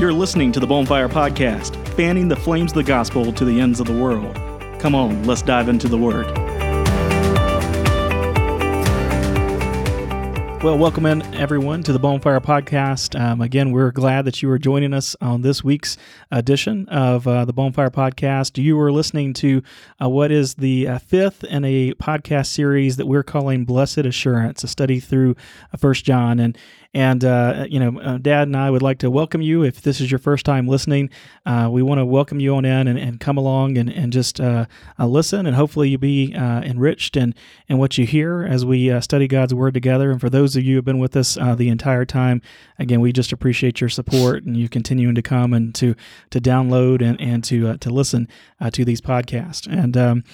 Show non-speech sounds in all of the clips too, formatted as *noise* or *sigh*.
You're listening to the Bonfire Podcast, fanning the flames of the gospel to the ends of the world. Come on, let's dive into the Word. Well, welcome in everyone to the Bonfire Podcast. Um, again, we're glad that you are joining us on this week's edition of uh, the Bonfire Podcast. You are listening to uh, what is the uh, fifth in a podcast series that we're calling Blessed Assurance, a study through uh, First John. And and, uh, you know, uh, Dad and I would like to welcome you. If this is your first time listening, uh, we want to welcome you on in and, and come along and, and just uh, uh, listen. And hopefully you be uh, enriched in, in what you hear as we study God's Word together. And for those of you who have been with us the entire time, again, we just appreciate your support and you continuing to come and to, to download and, and to, to listen to these podcasts. And, um,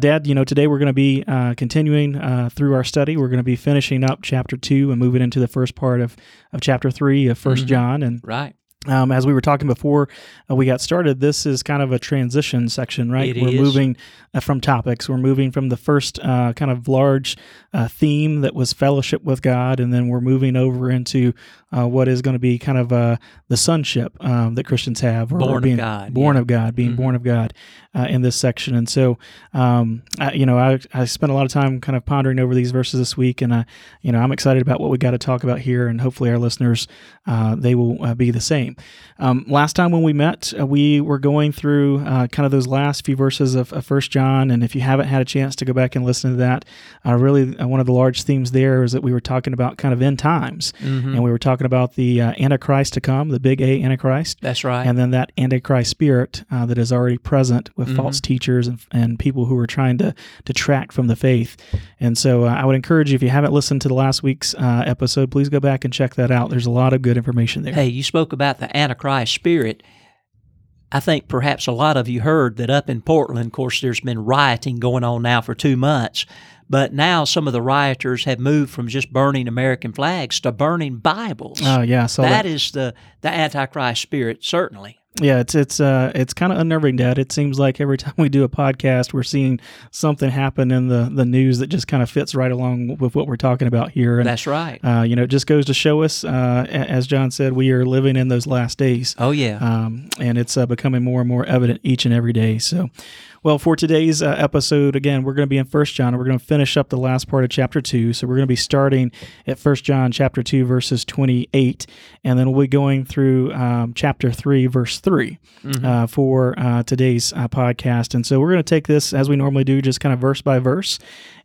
Dad, you know, today we're going to be continuing through our study. We're going to be finishing up chapter two and moving into the first part part of, of chapter three of 1st mm-hmm. John. And right. Um, as we were talking before uh, we got started, this is kind of a transition section, right? It we're is. moving uh, from topics. We're moving from the first uh, kind of large uh, theme that was fellowship with God, and then we're moving over into uh, what is going to be kind of uh, the sonship um, that Christians have, or born being of God, born yeah. of God, being mm-hmm. born of God in this section. And so, um, I, you know, I, I spent a lot of time kind of pondering over these verses this week, and I, you know, I'm excited about what we got to talk about here, and hopefully our listeners they will be the same. Um, last time when we met, uh, we were going through uh, kind of those last few verses of, of First John, and if you haven't had a chance to go back and listen to that, uh, really uh, one of the large themes there is that we were talking about kind of end times, mm-hmm. and we were talking about the uh, Antichrist to come, the big A Antichrist. That's right. And then that Antichrist spirit uh, that is already present with mm-hmm. false teachers and, and people who are trying to detract from the faith. And so I would encourage you, if you haven't listened to the last week's episode, please go back and check that out. There's a lot of good information there. Hey, you spoke about the Antichrist spirit. I think perhaps a lot of you heard that up in Portland, of course, there's been rioting going on now for two months. But now some of the rioters have moved from just burning American flags to burning Bibles. Oh yeah, so that, that is the the Antichrist spirit, certainly. Yeah, it's it's uh it's kind of unnerving, Dad. It seems like every *laughs* time we do a podcast, we're seeing something happen in the the news that just kind of fits right along with what we're talking about here. And, That's right. Uh, you know, it just goes to show us, uh, as John said, we are living in those last days. Oh yeah. Um, and it's uh, becoming more and more evident each and every day. So, well, for today's uh, episode, again, we're going to be in First John. and We're going to finish up the last part of chapter two. So we're going to be starting at First John chapter two, verses twenty-eight, and then we'll be going through um, chapter three, verse 3 mm-hmm. uh, for uh, today's uh, podcast. And so we're going to take this as we normally do, just kind of verse by verse,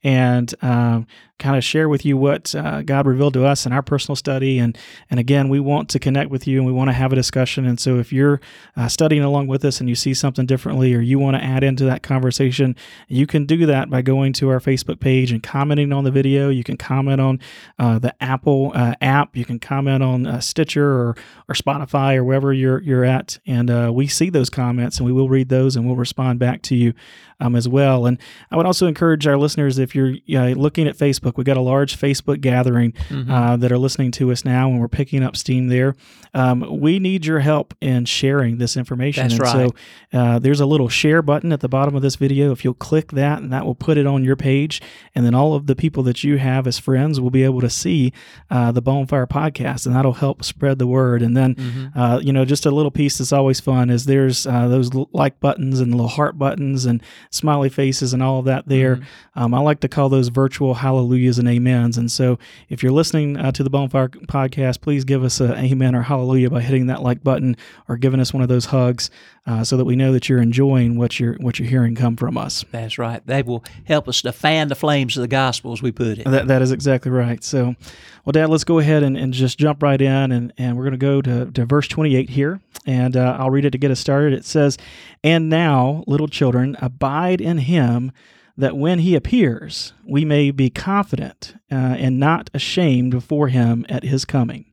and um, kind of share with you what uh, God revealed to us in our personal study. And and again, we want to connect with you and we want to have a discussion. And so if you're uh, studying along with us and you see something differently or you want to add into that conversation, you can do that by going to our Facebook page and commenting on the video. You can comment on uh, the Apple uh, app. You can comment on uh, Stitcher or or Spotify or wherever you're you're at. And uh, we see those comments and we will read those and we'll respond back to you um, as well. And I would also encourage our listeners if you're looking at Facebook, we've got a large Facebook gathering mm-hmm. uh, that are listening to us now, and we're picking up steam there. Um, we need your help in sharing this information. That's and right. So uh, there's a little share button at the bottom of this video. If you'll click that, and that will put it on your page, and then all of the people that you have as friends will be able to see uh, the Bonfire podcast, and that'll help spread the word. And then, mm-hmm. Uh, you know, just a little piece that's always fun is there's uh, those like buttons and little heart buttons and smiley faces and all of that there. Mm-hmm. Um, I like to call those virtual hallelujahs and amens. And so if you're listening uh, to the Bonfire podcast, please give us an amen or hallelujah by hitting that like button or giving us one of those hugs uh, so that we know that you're enjoying what you're what you're hearing come from us. That's right. They will help us to fan the flames of the gospel as we put it. That, that is exactly right. So, well, Dad, let's go ahead and, and just jump right in, and, and we're going to go to, to verse 28 here, and uh, I'll read it to get us started. It says, And now, little children, abide in him that when he appears, we may be confident uh, and not ashamed before him at his coming.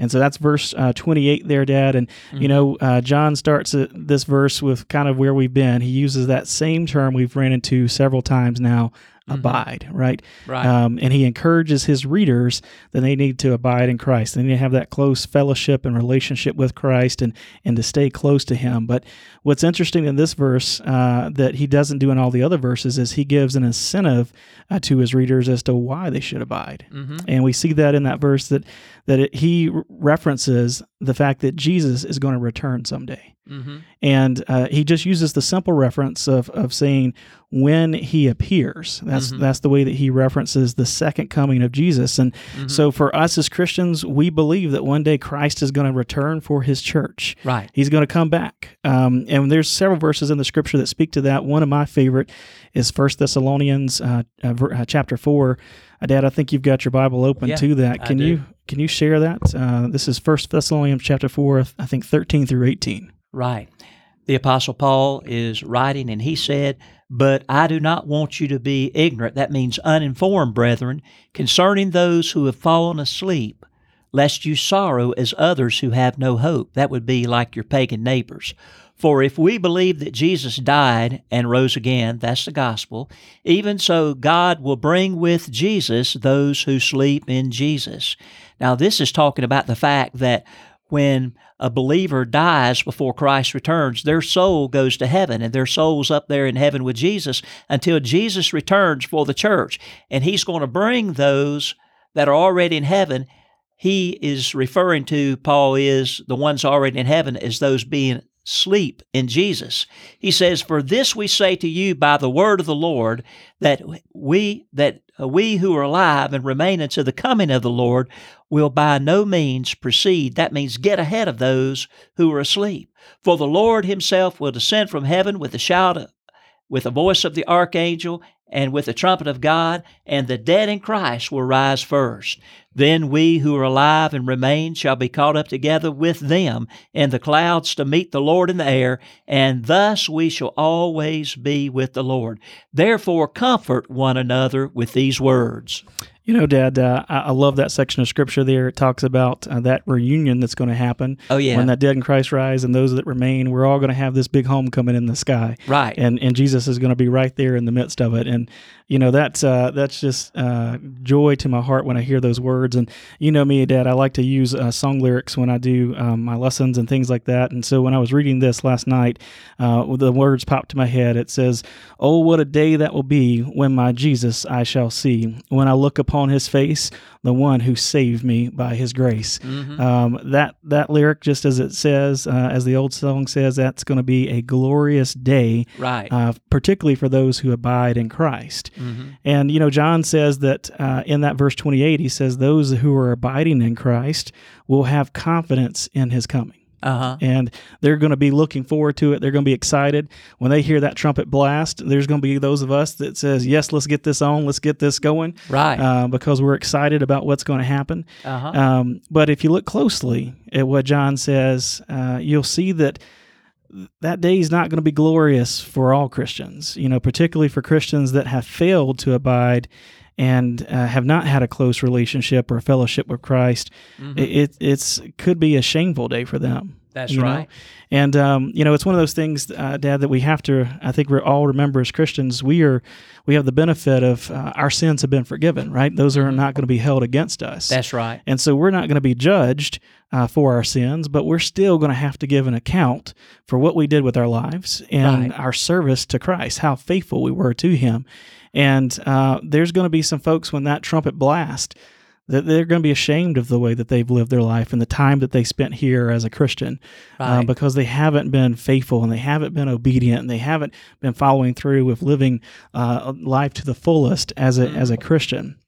And so that's verse uh, 28 there, Dad. And, mm-hmm. you know, uh, John starts this verse with kind of where we've been. He uses that same term we've ran into several times now mm-hmm. abide, right? Right. Um, and he encourages his readers that they need to abide in Christ. They need to have that close fellowship and relationship with Christ and, and to stay close to him. But what's interesting in this verse uh, that he doesn't do in all the other verses is he gives an incentive uh, to his readers as to why they should abide. Mm-hmm. And we see that in that verse that, that it, he references the fact that Jesus is going to return someday. Mm-hmm. And uh, he just uses the simple reference of, of saying when he appears. That's Mhm. that's the way that he references the second coming of Jesus. And Mhm. so for us as Christians, we believe that one day Christ is going to return for his church. Right. He's going to come back. Um, and there's several verses in the scripture that speak to that. One of my favorite is First Thessalonians uh, uh, uh, chapter 4. Uh, Dad, I think you've got your Bible open Yeah, to that. Can you can you share that? Uh, this is First Thessalonians chapter 4, I think 13 through 18. Right. The Apostle Paul is writing, and he said, But I do not want you to be ignorant, that means uninformed, brethren, concerning those who have fallen asleep, lest you sorrow as others who have no hope. That would be like your pagan neighbors. For if we believe that Jesus died and rose again, that's the gospel, even so God will bring with Jesus those who sleep in Jesus. Now, this is talking about the fact that when a believer dies before Christ returns, their soul goes to heaven and their soul's up there in heaven with Jesus until Jesus returns for the church. And he's going to bring those that are already in heaven. He is referring to, Paul is, the ones already in heaven as those being sleep in Jesus. He says, For this we say to you by the word of the Lord, that we that uh, we who are alive and remain until the coming of the Lord will by no means precede. That means get ahead of those who are asleep. For the Lord himself will descend from heaven with a shout, with the voice of the archangel, and with the trumpet of God, and the dead in Christ will rise first. Then we who are alive and remain shall be caught up together with them in the clouds to meet the Lord in the air, and thus we shall always be with the Lord. Therefore, comfort one another with these words. You know, Dad, uh, I, I love that section of scripture there. It talks about uh, that reunion that's going to happen Oh, yeah. when that dead in Christ rise and those that remain. We're all going to have this big homecoming in the sky. right. and and Jesus is going to be right there in the midst of it. And you know that's uh, that's just uh, joy to my heart when I hear those words. And you know me, Dad, I like to use uh, song lyrics when I do um, my lessons and things like that. And so when I was reading this last night, uh, the words popped to my head. It says, "Oh, what a day that will be when my Jesus I shall see. When I look upon His face, the one who saved me by His grace." Mhm. Um, that that lyric, just as it says, uh, as the old song says, that's going to be a glorious day right. uh, particularly for those who abide in Christ. Mhm. And, you know, John says that uh, in that verse 28, he says, Those who are abiding in Christ will have confidence in his coming. Uh-huh. And they're going to be looking forward to it. They're going to be excited when they hear that trumpet blast. There's going to be those of us that says, "Yes, let's get this on. Let's get this going," Right. uh, because we're excited about what's going to happen. uh-huh. Um, but if you look closely at what John says, uh, you'll see that that day is not going to be glorious for all Christians. You know, particularly for Christians that have failed to abide and uh, have not had a close relationship or fellowship with Christ. Mhm. It, it it's could be a shameful day for them. That's you know? right. And um, you know, it's one of those things, uh, Dad, that we have to. I think we all remember as Christians, we are we have the benefit of uh, our sins have been forgiven. Right? Those are not going to be held against us. That's right. And so we're not going to be judged uh, for our sins, but we're still going to have to give an account for what we did with our lives and Right. our service to Christ, how faithful we were to Him. And uh, there's going to be some folks when that trumpet blast that they're going to be ashamed of the way that they've lived their life and the time that they spent here as a Christian uh, because they haven't been faithful and they haven't been obedient and they haven't been following through with living uh, life to the fullest as a, as a Christian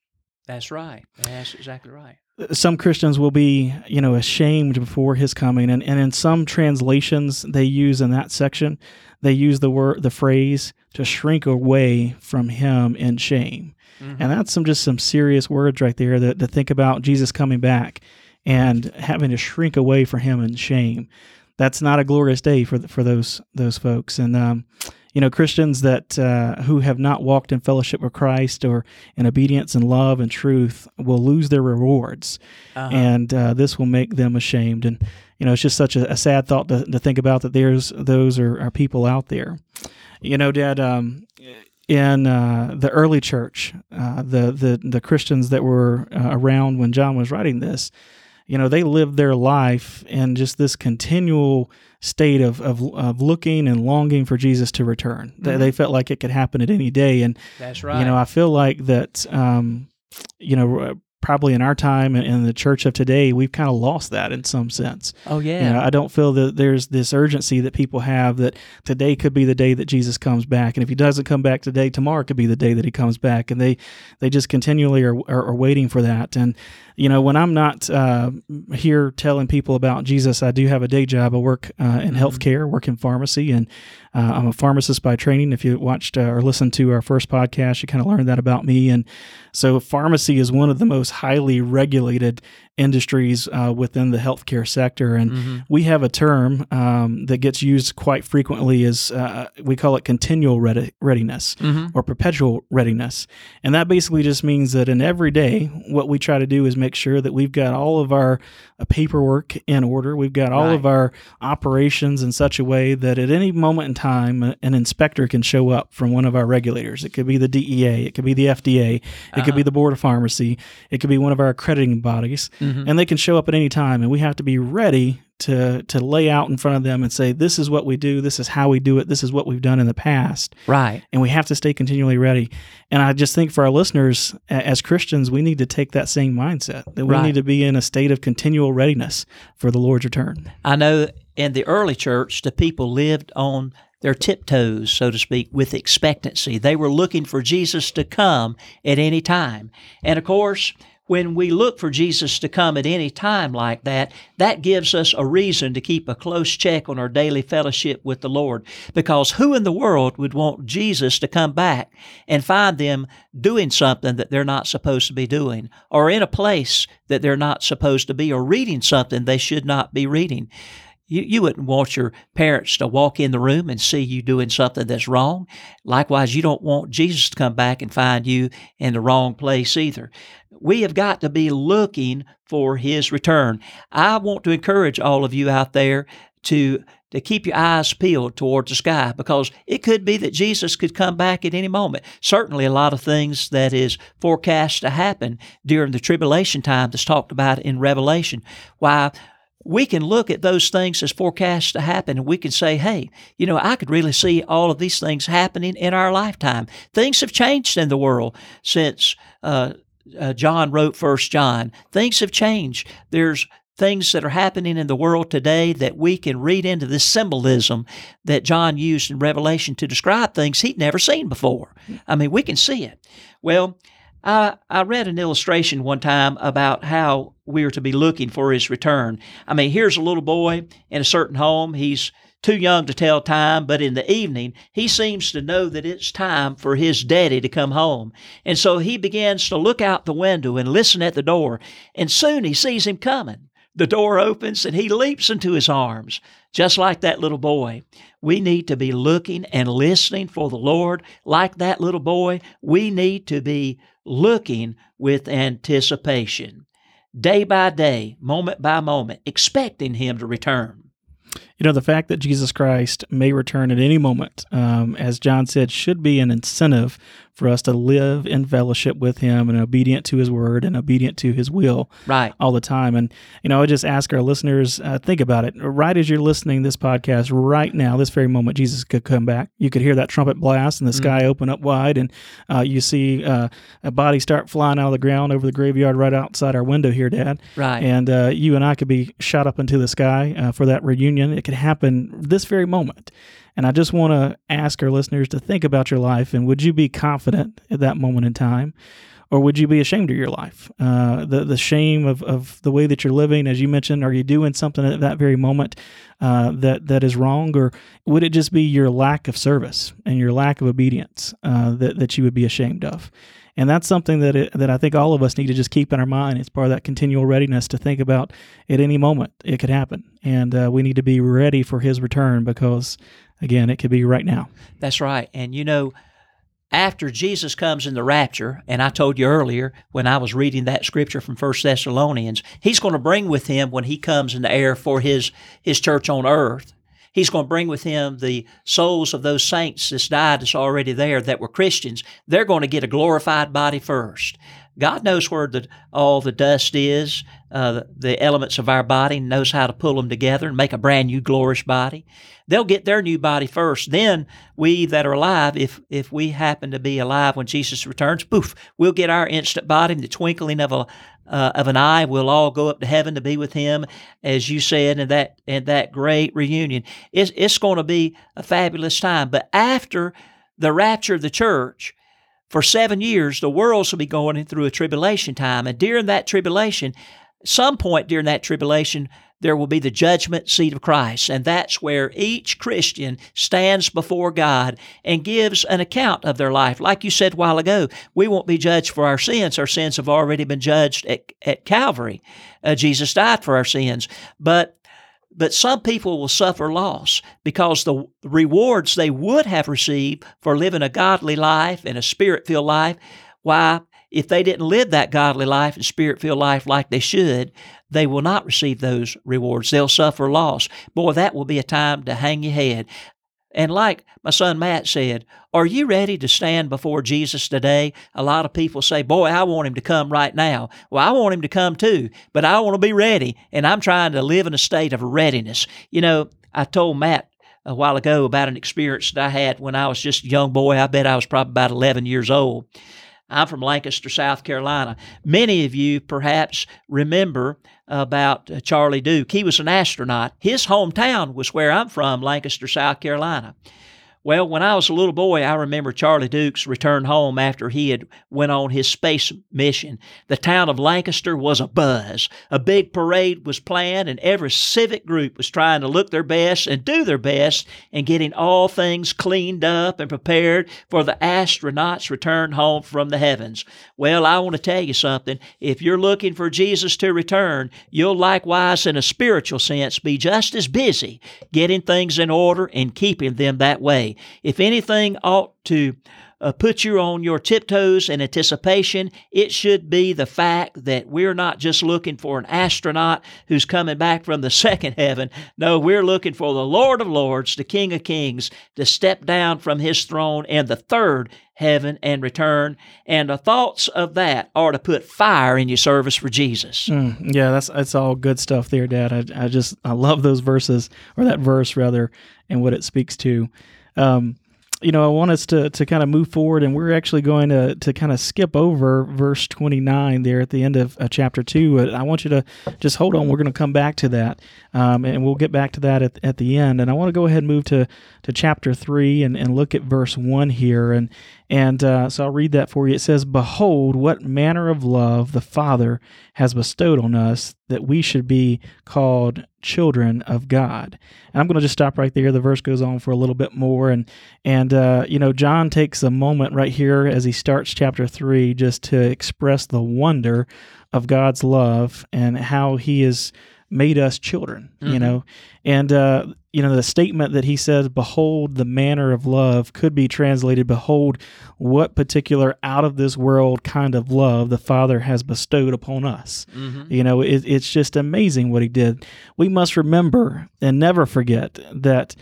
That's right. That's exactly right. some Christians will be, you know, ashamed before his coming. And, and in some translations they use in that section, they use the word the phrase to shrink away from him in shame. Mhm. And that's some just some serious words right there that to think about Jesus coming back and having to shrink away from him in shame. That's not a glorious day for for those those folks. And um, you know, Christians that uh, who have not walked in fellowship with Christ or in obedience and love and truth will lose their rewards, Uh-huh. and uh, this will make them ashamed. And you know, it's just such a, a sad thought to, to think about that. There's those are, are people out there. You know, Dad. Um, in uh, the early church, uh, the the the Christians that were uh, around when John was writing this, you know, they lived their life in just this continual state of of, of looking and longing for Jesus to return. They, Mhm. they felt like it could happen at any day, and That's right. you know, I feel like that. Um, you know, probably in our time and in the church of today, we've kind of lost that in some sense. Oh yeah. You know, I don't feel that there's this urgency that people have that today could be the day that Jesus comes back, and if he doesn't come back today, tomorrow could be the day that he comes back, and they they just continually are, are, are waiting for that. And you know, when I'm not uh, here telling people about Jesus, I do have a day job. I work uh, in Mm-hmm. healthcare, work in pharmacy, and uh, I'm a pharmacist by training. If you watched uh, or listened to our first podcast, you kind of learned that about me. And so, pharmacy is one of the most highly regulated industries uh, within the healthcare sector. And Mm-hmm. we have a term um, that gets used quite frequently is uh, we call it continual readi- readiness Mm-hmm. or perpetual readiness. And that basically just means that in every day, what we try to do is make sure that we've got all of our uh, paperwork in order. We've got all of our operations in such a way that at any moment in time, uh, an inspector can show up from one of our regulators. It could be the DEA, it could be the FDA, it could be the Board of Pharmacy, it could be one of our accrediting bodies, Mm-hmm. and they can show up at any time. And we have to be ready to to lay out in front of them and say, "This is what we do. This is how we do it. This is what we've done in the past." Right. and we have to stay continually ready. And I just think for our listeners, as Christians, we need to take that same mindset that we Right. need to be in a state of continual readiness for the Lord's return. I know in the early church, the people lived on their tiptoes, so to speak, with expectancy. They were looking for Jesus to come at any time. And of course, when we look for Jesus to come at any time like that, that gives us a reason to keep a close check on our daily fellowship with the Lord. Because who in the world would want Jesus to come back and find them doing something that they're not supposed to be doing, or in a place that they're not supposed to be, or reading something they should not be reading? You, you wouldn't want your parents to walk in the room and see you doing something that's wrong. Likewise, you don't want Jesus to come back and find you in the wrong place either. We have got to be looking for his return. I want to encourage all of you out there to to keep your eyes peeled towards the sky because it could be that Jesus could come back at any moment. Certainly a lot of things that is forecast to happen during the tribulation time that's talked about in Revelation. Why we can look at those things as forecast to happen and we can say, hey, you know, I could really see all of these things happening in our lifetime. Things have changed in the world since uh, uh, John wrote First John. Things have changed. There's things that are happening in the world today that we can read into this symbolism that John used in Revelation to describe things he'd never seen before. I mean, we can see it. Well, I, I read an illustration one time about how we are to be looking for his return. I mean, here's a little boy in a certain home. He's too young to tell time, but in the evening, he seems to know that it's time for his daddy to come home. And so he begins to look out the window and listen at the door, and soon he sees him coming. The door opens and he leaps into his arms, just like that little boy. We need to be looking and listening for the Lord like that little boy. We need to be looking with anticipation, day by day, moment by moment, expecting Him to return. You know, the fact that Jesus Christ may return at any moment, um, as John said, should be an incentive for us to live in fellowship with Him and obedient to His word and obedient to His will Right. all the time. And, you know, I just ask our listeners, uh, think about it. Right as you're listening to this podcast right now, this very moment, Jesus could come back. You could hear that trumpet blast and the sky open up wide, and uh, you see uh, a body start flying out of the ground over the graveyard right outside our window here, Dad. Right. And uh, you and I could be shot up into the sky uh, for that reunion. It could happen this very moment. And I just want to ask our listeners to think about your life and would you be confident at that moment in time? Or would you be ashamed of your life? Uh, the the shame of, of the way that you're living, as you mentioned, are you doing something at that very moment uh, that that is wrong, or would it just be your lack of service and your lack of obedience uh, that that you would be ashamed of? And that's something that it, that I think all of us need to just keep in our mind. It's part of that continual readiness to think about at any moment it could happen, and uh, we need to be ready for His return because, again, it could be right now. That's right. And you know, after Jesus comes in the rapture, and I told you earlier when I was reading that scripture from First Thessalonians, he's going to bring with him when he comes in the air for his his church on earth. He's going to bring with him the souls of those saints that's died that's already there that were Christians. They're going to get a glorified body first. God knows where the, all the dust is, uh, the, elements of our body, knows how to pull them together and make a brand new glorious body. They'll get their new body first. Then we that are alive, if if we happen to be alive when Jesus returns, poof, we'll get our instant body in the twinkling of a uh, of an eye. We'll all go up to heaven to be with Him, as you said in that in that great reunion. It's it's going to be a fabulous time. But after the rapture of the church, for seven years, the world will be going through a tribulation time. And during that tribulation, some point during that tribulation, there will be the judgment seat of Christ. And that's where each Christian stands before God and gives an account of their life. Like you said a while ago, we won't be judged for our sins. Our sins have already been judged at, at Calvary. Uh, Jesus died for our sins. But but some people will suffer loss because the rewards they would have received for living a godly life and a spirit filled life, why, if they didn't live that godly life and spirit filled life like they should, they will not receive those rewards. They'll suffer loss. Boy, that will be a time to hang your head. And like my son Matt said, are you ready to stand before Jesus today? A lot of people say, Boy, I want him to come right now. Well, I want him to come too, but I want to be ready, and I'm trying to live in a state of readiness. You know, I told Matt a while ago about an experience that I had when I was just a young boy. I bet I was probably about 11 years old. I'm from Lancaster, South Carolina. Many of you perhaps remember about uh, Charlie Duke. He was an astronaut. His hometown was where I'm from, Lancaster, South Carolina. Well, when I was a little boy, I remember Charlie Duke's return home after he had went on his space mission. The town of Lancaster was a buzz. A big parade was planned, and every civic group was trying to look their best and do their best in getting all things cleaned up and prepared for the astronauts' return home from the heavens. Well, I want to tell you something. If you're looking for Jesus to return, you'll likewise, in a spiritual sense, be just as busy getting things in order and keeping them that way. If anything ought to uh, put you on your tiptoes in anticipation, it should be the fact that we're not just looking for an astronaut who's coming back from the *laughs* second heaven. No, we're looking for the Lord of Lords, the King of Kings, to step down from his throne in the third heaven and return. And the thoughts of that are to put fire in your service for Jesus. Mm, yeah, that's that's all good stuff there, Dad. I, I just I love those verses or that verse rather, and what it speaks to. Um, you know, I want us to, to kind of move forward, and we're actually going to, to kind of skip over verse 29 there at the end of uh, chapter 2. I want you to just hold on. We're going to come back to that, um, and we'll get back to that at, at the end. And I want to go ahead and move to, to chapter 3 and, and look at verse 1 here. And, and uh, so I'll read that for you. It says, Behold, what manner of love the Father has bestowed on us that we should be called children of God. And I'm going to just stop right there. The verse goes on for a little bit more. And, and uh, you know, John takes a moment right here as he starts chapter 3 just to express the wonder of God's love and how he is made us children, mm-hmm. you know. And uh, you know, the statement that he says, "Behold, the manner of love," could be translated, "Behold, what particular out of this world kind of love the Father has bestowed upon us." Mm-hmm. You know, it, it's just amazing what He did. We must remember and never forget that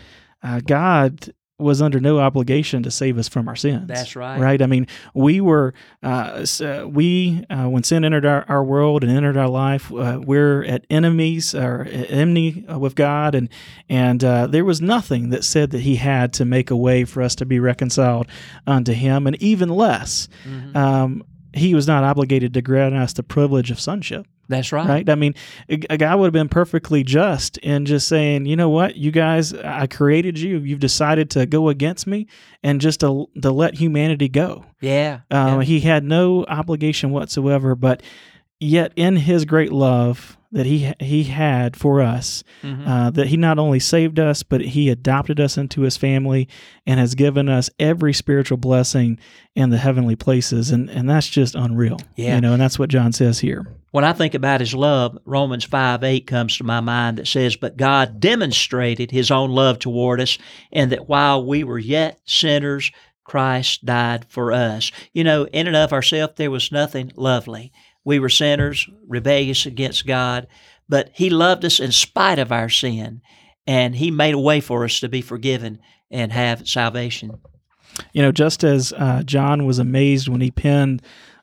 uh, God was under no obligation to save us from our sins. That's right. Right. I mean, we were, uh, we uh, when sin entered our, our, world and entered our life, uh, we're at enemies or enemy with God, and and uh, there was nothing that said that He had to make a way for us to be reconciled unto Him, and even less. Mm-hmm. Um, he was not obligated to grant us the privilege of sonship. That's right. Right. I mean, a, guy would have been perfectly just in just saying, you know what, you guys, I created you. You've decided to go against me, and just to to let humanity go. Yeah. Um, yeah. He had no obligation whatsoever, but yet in His great love that He He had for us, mm-hmm. uh, that He not only saved us, but He adopted us into His family and has given us every spiritual blessing in the heavenly places, and and that's just unreal. Yeah. You know, and that's what John says here. When I think about his love, Romans 5 8 comes to my mind that says, But God demonstrated his own love toward us, and that while we were yet sinners, Christ died for us. You know, in and of ourselves, there was nothing lovely. We were sinners, rebellious against God, but He loved us in spite of our sin, and He made a way for us to be forgiven and have salvation. You know, just as uh, John was amazed when he penned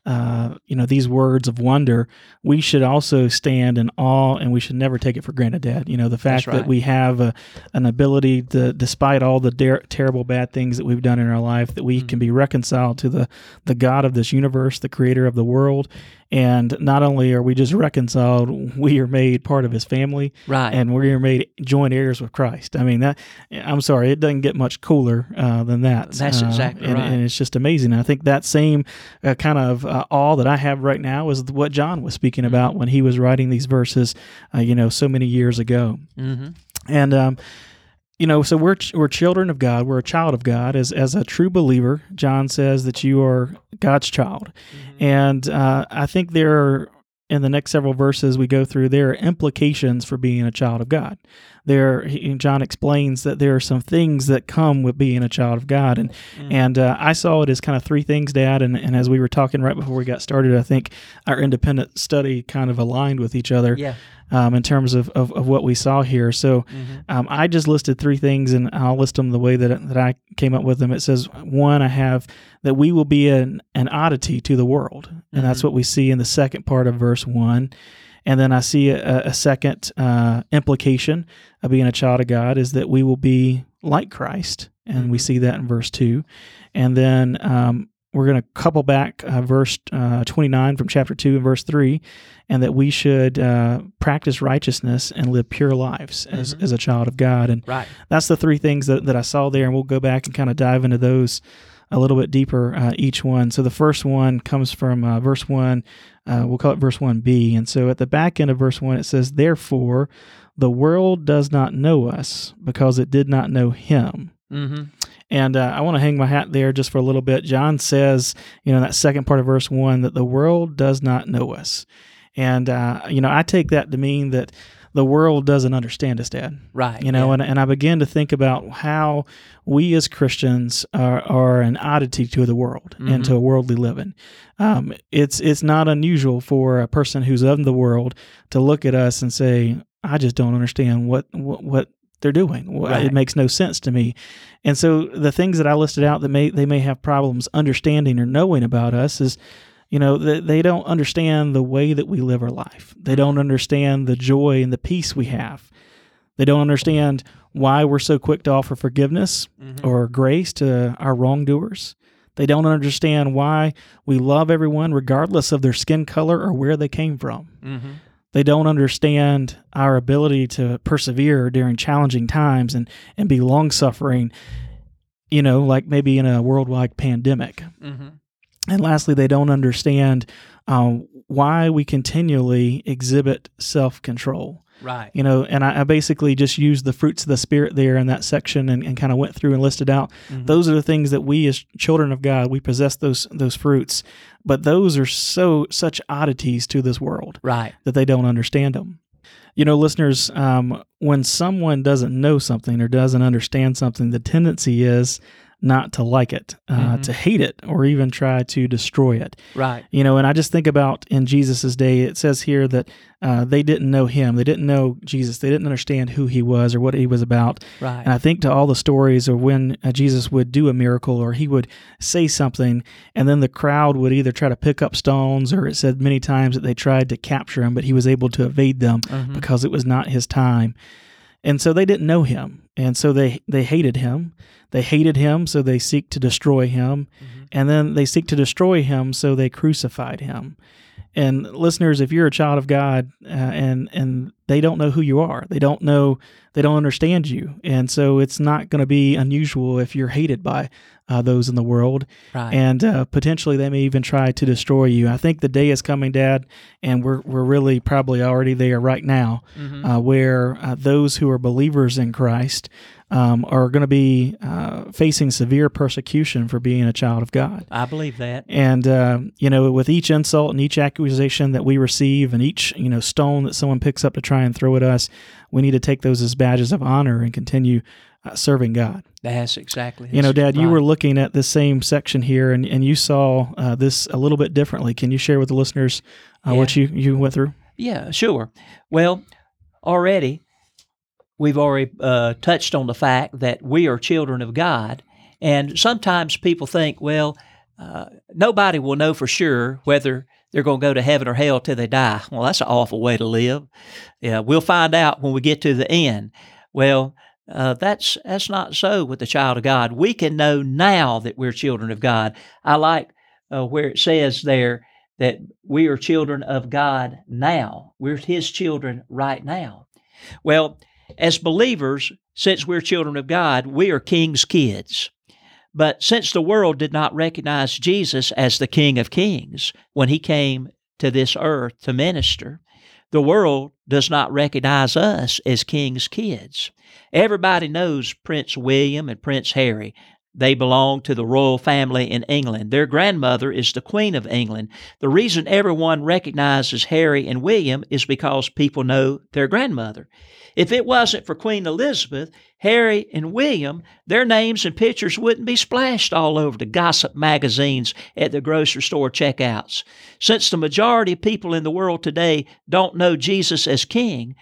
uh, you know these words of wonder, we should also stand in awe, and we should never take it for granted, Dad. You know the fact right. that we have a, an ability to, despite all the der- terrible bad things that we've done in our life, that we Mm-hmm. can be reconciled to the the God of this universe, the Creator of the world, and not only are we just reconciled, we are made part of His family, Right. and we are made joint heirs with Christ. I mean that. I'm sorry, it doesn't get much cooler uh, than that. That's Uh, exactly and, right. and it's just amazing. I think that same uh, kind of uh, awe that I have right now is what John was speaking Mm-hmm. about when he was writing these verses, uh, you know, so many years ago. mm-hmm. And um, you know, so we're ch- we're children of God. We're a child of God. As as a true believer, John says that you are God's child. And uh, I think there are in the next several verses we go through there are implications for being a child of God. There, he, John explains that there are some things that come with being a child of God, and and uh, I saw it as kind of three things, Dad. And, and as we were talking right before we got started, I think our independent study kind of aligned with each other Yeah. Um, in terms of, of, of what we saw here. So um, I just listed three things, and I'll list them the way that that I came up with them. It says one, I have that we will be an an oddity to the world, and that's what we see in the second part of verse one. And then I see a, a second uh, implication of being a child of God is that we will be like Christ, and we Mhm. see that in verse two. And then um, we're going to couple back uh, verse uh, 29 from chapter 2 and verse 3 and that we should uh, practice righteousness and live pure lives as, Mhm. as a child of god and Right. that's the three things that, that i saw there and we'll go back and kind of dive into those a little bit deeper uh, each one so the first one comes from uh, verse 1 uh, we'll call it verse 1b and so at the back end of verse 1 it says therefore the world does not know us because it did not know him Mm-hmm. And uh, I want to hang my hat there just for a little bit. John says, you know, in that second part of verse one, that the world does not know us. And, uh, you know, I take that to mean that the world doesn't understand us, Dad. Right. You know, yeah. and, and I begin to think about how we as Christians are, are an oddity to the world and Mhm. to a worldly living. Um, it's it's not unusual for a person who's of the world to look at us and say, "I just don't understand what what, what they're doing. Right. It makes no sense to me." And so the things that I listed out that may they may have problems understanding or knowing about us is you know they, they don't understand the way that we live our life they don't understand the joy and the peace we have they don't understand why we're so quick to offer forgiveness Mhm. or grace to our wrongdoers they don't understand why we love everyone regardless of their skin color or where they came from Mhm. They don't understand our ability to persevere during challenging times and, and be long suffering you know like maybe in a worldwide pandemic Mhm. and lastly, they don't understand um, why we continually exhibit self control. Right. You know, and I, I basically just used the fruits of the Spirit there in that section and, and kind of went through and listed out. Mhm. Those are the things that we as children of God, we possess those those fruits. But those are so such oddities to this world Right. that they don't understand them. You know, listeners, um, when someone doesn't know something or doesn't understand something, the tendency is not to like it, uh, Mhm. to hate it, or even try to destroy it. Right. You know, and I just think about in Jesus's day, it says here that uh, they didn't know him. They didn't know Jesus. They didn't understand who he was or what he was about. Right. And I think to all the stories of when uh, Jesus would do a miracle or he would say something, and then the crowd would either try to pick up stones or it said many times that they tried to capture him, but he was able to evade them Mhm. because it was not his time. And so they didn't know him. And so they, they hated him. They hated him, so they seek to destroy him. Mhm. And then they seek to destroy him, so they crucified him. And listeners, if you're a child of God uh, and and they don't know who you are, they don't know, they don't understand you, and so it's not going to be unusual if you're hated by uh, those in the world, Right. and uh, potentially they may even try to destroy you. I think the day is coming, Dad, and we're we're really probably already there right now, Mhm. uh, where uh, those who are believers in Christ um, are going to be uh, facing severe persecution for being a child of God. I believe that. And uh, you know, with each insult and each accusation that we receive, and each you know stone that someone picks up to try and throw at us, we need to take those as badges of honor and continue uh, serving God. That's exactly. You know, Dad, you were looking at this same section here, and, and you saw uh, this a little bit differently. Can you share with the listeners uh, what you you went through? Yeah, sure. Well, already we've already uh, touched on the fact that we are children of God, and sometimes people think, well, uh, nobody will know for sure whether they're going to go to heaven or hell till they die. Well, that's an awful way to live. Yeah, we'll find out when we get to the end. Well, uh, that's that's not so with the child of God. We can know now that we're children of God. I like uh, where it says there that we are children of God now. We're His children right now. Well, as believers, since we're children of God, we are King's kids. But since the world did not recognize Jesus as the King of Kings when he came to this earth to minister, the world does not recognize us as King's kids. Everybody knows Prince William and Prince Harry. They belong to the royal family in England. Their grandmother is the Queen of England. The reason everyone recognizes Harry and William is because people know their grandmother. If it wasn't for Queen Elizabeth, Harry and William, their names and pictures wouldn't be splashed all over the gossip magazines at the grocery store checkouts. Since the majority of people in the world today don't know Jesus as King,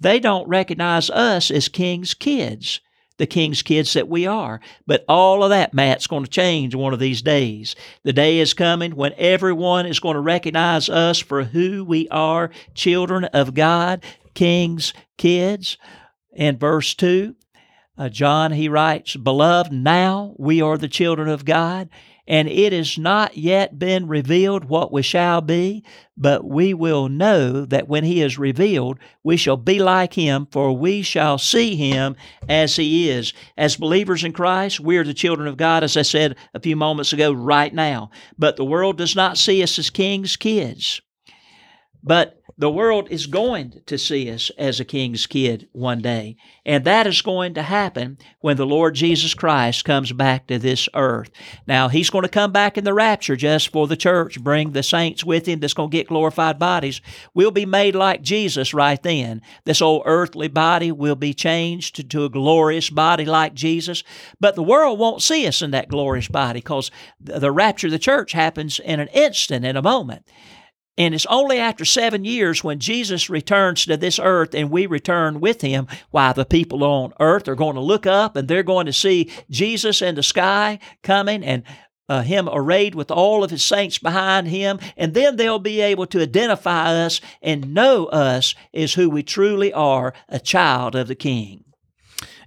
they don't recognize us as King's kids the king's kids that we are. But all of that, Matt's going to change one of these days. The day is coming when everyone is going to recognize us for who we are children of God, king's kids. In verse 2, uh, John, he writes, Beloved, now we are the children of God, and it has not yet been revealed what we shall be, but we will know that when he is revealed, we shall be like him, for we shall see him as he is. As believers in Christ, we are the children of God, as I said a few moments ago, right now. But the world does not see us as king's kids. But the world is going to see us as a king's kid one day. And that is going to happen when the Lord Jesus Christ comes back to this earth. Now, He's going to come back in the rapture just for the church, bring the saints with Him that's going to get glorified bodies. We'll be made like Jesus right then. This old earthly body will be changed to a glorious body like Jesus. But the world won't see us in that glorious body because the rapture of the church happens in an instant, in a moment. And it's only after seven years when Jesus returns to this earth and we return with him, why the people on earth are going to look up and they're going to see Jesus in the sky coming and uh, him arrayed with all of his saints behind him, and then they'll be able to identify us and know us as who we truly are a child of the King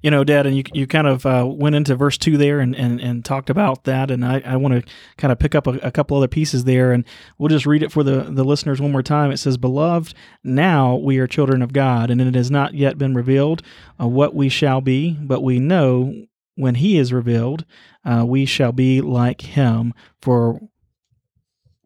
you know, Dad, and you you kind of uh, went into verse two there and, and, and talked about that, and I, I want to kind of pick up a, a, couple other pieces there, and we'll just read it for the, the listeners one more time. It says, "Beloved, now we are children of God, and it has not yet been revealed uh, what we shall be, but we know when He is revealed, uh, we shall be like Him, for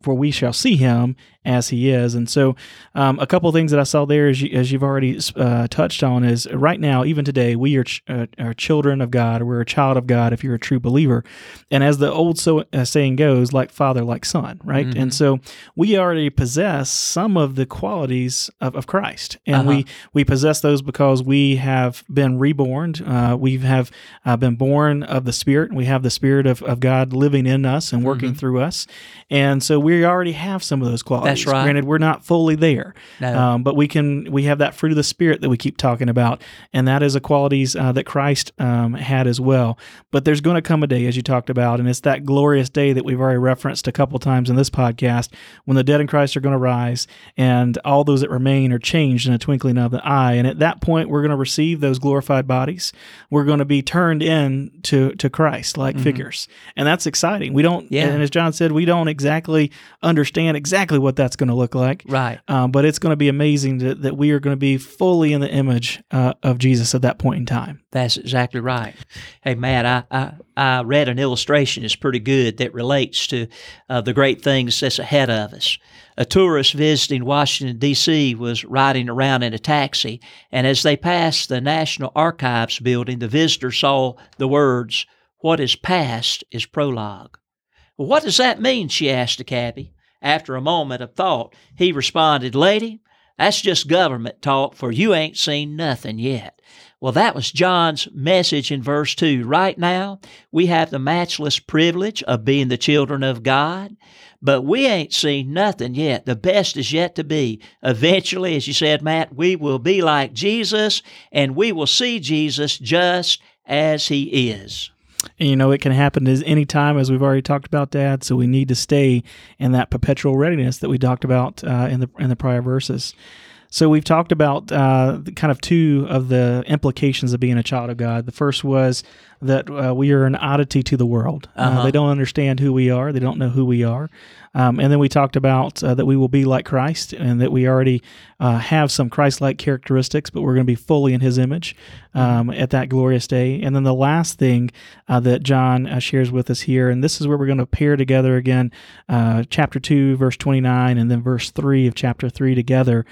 for we shall see Him, as he is. And so, um, a couple of things that I saw there, as, you, as you've already uh, touched on, is right now, even today, we are, ch- uh, are children of God. We're a child of God if you're a true believer. And as the old so, uh, saying goes, like father, like son, right? Mm-hmm. And so, we already possess some of the qualities of, of Christ, and uh-huh. we we possess those because we have been reborn. Uh, we have uh, been born of the Spirit. and We have the Spirit of, of God living in us and working mm-hmm. through us, and so we already have some of those qualities. That's right. Granted, we're not fully there, no. um, but we can. We have that fruit of the spirit that we keep talking about, and that is a qualities uh, that Christ um, had as well. But there's going to come a day, as you talked about, and it's that glorious day that we've already referenced a couple times in this podcast, when the dead in Christ are going to rise, and all those that remain are changed in a twinkling of the eye. And at that point, we're going to receive those glorified bodies. We're going to be turned in to to Christ like mm-hmm. figures, and that's exciting. We don't, yeah. and as John said, we don't exactly understand exactly what that that's going to look like. Right. Um, but it's going to be amazing to, that we are going to be fully in the image uh, of Jesus at that point in time. That's exactly right. Hey, Matt, I, I, I read an illustration. It's pretty good that relates to uh, the great things that's ahead of us. A tourist visiting Washington, D.C. was riding around in a taxi, and as they passed the National Archives building, the visitor saw the words, What is past is prologue. Well, what does that mean? she asked the cabbie. After a moment of thought, he responded, Lady, that's just government talk, for you ain't seen nothing yet. Well, that was John's message in verse 2. Right now, we have the matchless privilege of being the children of God, but we ain't seen nothing yet. The best is yet to be. Eventually, as you said, Matt, we will be like Jesus, and we will see Jesus just as he is. And you know, it can happen as any time, as we've already talked about, Dad. So we need to stay in that perpetual readiness that we talked about uh, in the in the prior verses. So we've talked about uh, kind of two of the implications of being a child of God. The first was that uh, we are an oddity to the world. Uh, Uh-huh. they don't understand who we are. They don't know who we are. Um, and then we talked about uh, that we will be like Christ, and that we already uh, have some Christ-like characteristics, but we're going to be fully in His image um, at that glorious day. And then the last thing uh, that John uh, shares with us here, and this is where we're going to pair together again, uh, chapter two, verse twenty-nine, and then verse three of chapter three together.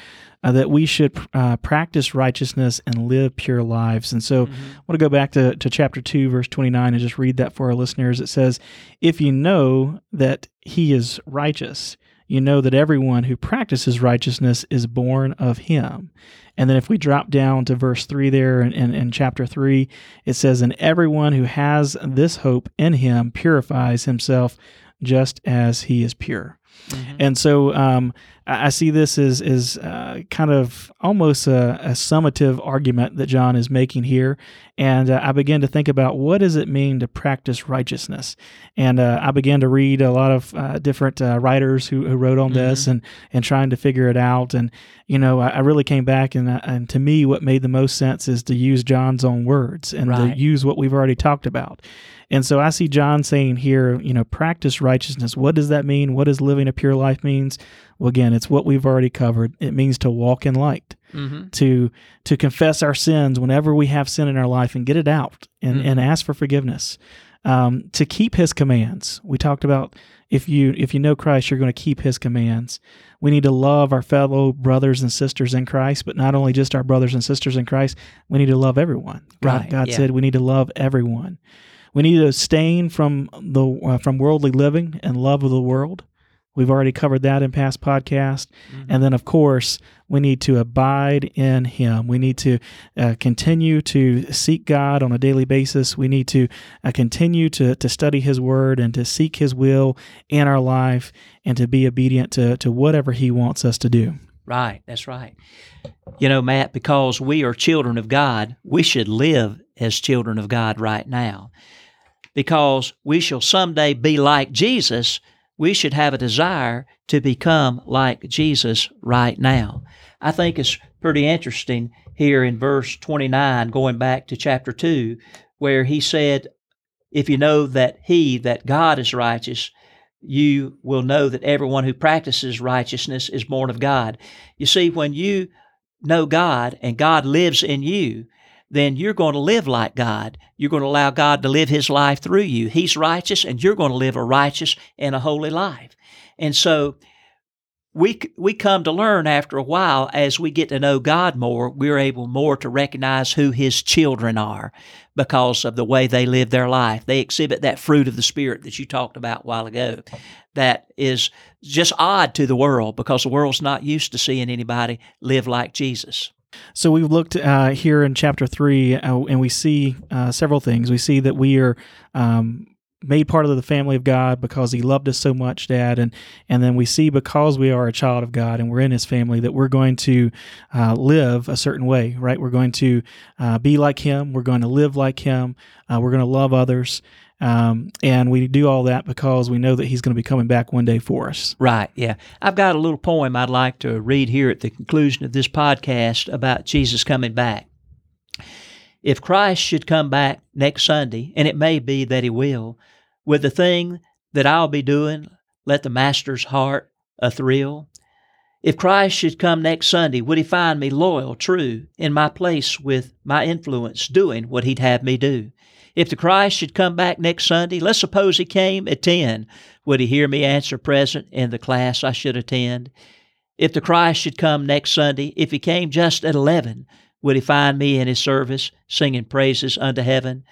Uh, that we should uh, practice righteousness and live pure lives. And so I want to go back to, to chapter 2, verse 29, and just read that for our listeners. It says, If you know that he is righteous, you know that everyone who practices righteousness is born of him. And then if we drop down to verse 3 there in, in, in chapter 3, it says, And everyone who has this hope in him purifies himself just as he is pure. And so um, I see this as, as uh, kind of almost a, a summative argument that John is making here. And uh, I began to think about what does it mean to practice righteousness? And uh, I began to read a lot of uh, different uh, writers who, who wrote on this and, and trying to figure it out. And, you know, I, I really came back and, uh, and to me, what made the most sense is to use John's own words and Right. to use what we've already talked about. And so I see John saying here, you know, practice righteousness. What does that mean? What does living a pure life means? Well, again, it's what we've already covered. It means to walk in light, Mm-hmm. to to confess our sins whenever we have sin in our life and get it out and, Mhm. and ask for forgiveness. Um, to keep His commands. We talked about if you if you know Christ, you're going to keep His commands. We need to love our fellow brothers and sisters in Christ, but not only just our brothers and sisters in Christ. We need to love everyone. God, Right, God yeah. said we need to love everyone. We need to abstain from the uh, from worldly living and love of the world. We've already covered that in past podcasts. And then, of course, we need to abide in Him. We need to uh, continue to seek God on a daily basis. We need to uh, continue to, to study His Word and to seek His will in our life and to be obedient to, to whatever He wants us to do. Right, that's right. You know, Matt, because we are children of God, we should live as children of God right now. Because we shall someday be like Jesus, we should have a desire to become like Jesus right now. I think it's pretty interesting here in verse 29, going back to chapter 2, where he said, If you know that he, that God is righteous, you will know that everyone who practices righteousness is born of God. You see, when you know God and God lives in you, then you're going to live like God. You're going to allow God to live His life through you. He's righteous, and you're going to live a righteous and a holy life. And so, we we come to learn after a while as we get to know God more, we're able more to recognize who His children are because of the way they live their life. They exhibit that fruit of the Spirit that you talked about a while ago. That is just odd to the world because the world's not used to seeing anybody live like Jesus. So we've looked uh, here in chapter three, uh, and we see uh, several things. We see that we are um, made part of the family of God because He loved us so much, Dad, and and then we see because we are a child of God and we're in His family that we're going to uh, live a certain way, right? We're going to uh, be like Him. We're going to live like Him. Uh, we're going to love others. Um, and we do all that because we know that He's going to be coming back one day for us. Right, yeah. I've got a little poem I'd like to read here at the conclusion of this podcast about Jesus coming back. If Christ should come back next Sunday, and it may be that he will, with the thing that I'll be doing, let the Master's heart a thrill. If Christ should come next Sunday, would he find me loyal, true, in my place with my influence, doing what he'd have me do? If the Christ should come back next Sunday, let's suppose he came at 10, would he hear me answer present in the class I should attend? If the Christ should come next Sunday, if he came just at 11, would he find me in his service, singing praises unto heaven?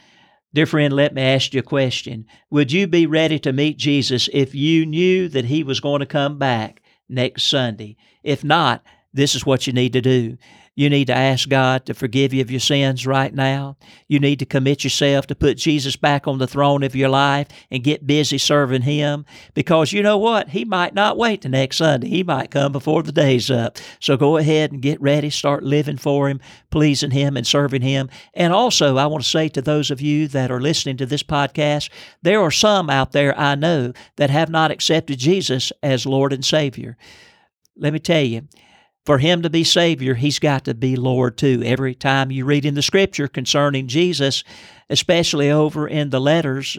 Dear friend, let me ask you a question. Would you be ready to meet Jesus if you knew that he was going to come back next Sunday? If not, this is what you need to do. You need to ask God to forgive you of your sins right now. You need to commit yourself to put Jesus back on the throne of your life and get busy serving Him because you know what? He might not wait the next Sunday. He might come before the day's up. So go ahead and get ready, start living for Him, pleasing Him, and serving Him. And also, I want to say to those of you that are listening to this podcast, there are some out there I know that have not accepted Jesus as Lord and Savior. Let me tell you, for him to be Savior, he's got to be Lord too. Every time you read in the scripture concerning Jesus, especially over in the letters,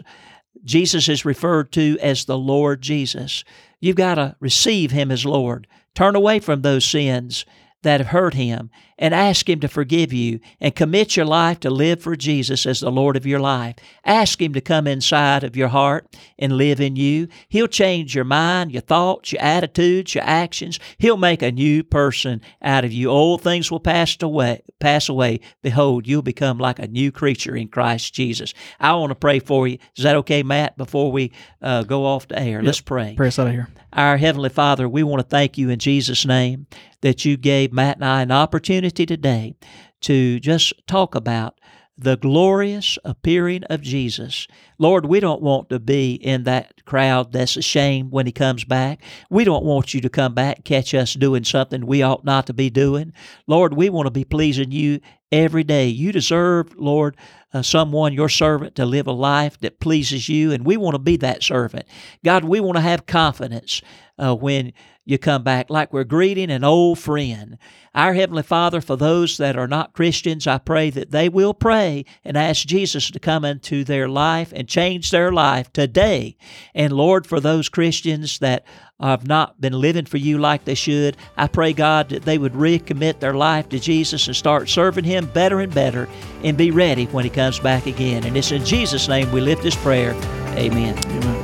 Jesus is referred to as the Lord Jesus. You've got to receive him as Lord. Turn away from those sins that have hurt him and ask him to forgive you and commit your life to live for Jesus as the Lord of your life. Ask him to come inside of your heart and live in you. He'll change your mind, your thoughts, your attitudes, your actions. He'll make a new person out of you. Old things will pass away, pass away. Behold, you'll become like a new creature in Christ Jesus. I want to pray for you. Is that okay, Matt, before we uh, go off the air? Yep. Let's pray. Pray us out of here. Our Heavenly Father, we want to thank you in Jesus' name that you gave Matt and I an opportunity today to just talk about the glorious appearing of Jesus. Lord, we don't want to be in that crowd that's ashamed when he comes back. We don't want you to come back, catch us doing something we ought not to be doing. Lord, we want to be pleasing you every day. You deserve, Lord, uh, someone, your servant, to live a life that pleases you, and we want to be that servant. God, we want to have confidence uh, when you come back, like we're greeting an old friend. Our Heavenly Father, for those that are not Christians, I pray that they will pray and ask Jesus to come into their life and change their life today. And Lord, for those Christians that have not been living for you like they should, I pray, God, that they would recommit their life to Jesus and start serving Him better and better and be ready when He comes back again. And it's in Jesus' name we lift this prayer. Amen. Amen.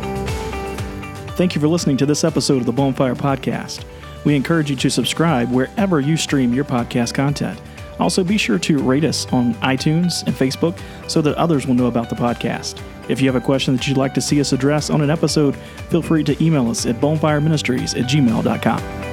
Thank you for listening to this episode of the Bonfire Podcast. We encourage you to subscribe wherever you stream your podcast content. Also, be sure to rate us on iTunes and Facebook so that others will know about the podcast. If you have a question that you'd like to see us address on an episode, feel free to email us at bonefireministries at gmail.com.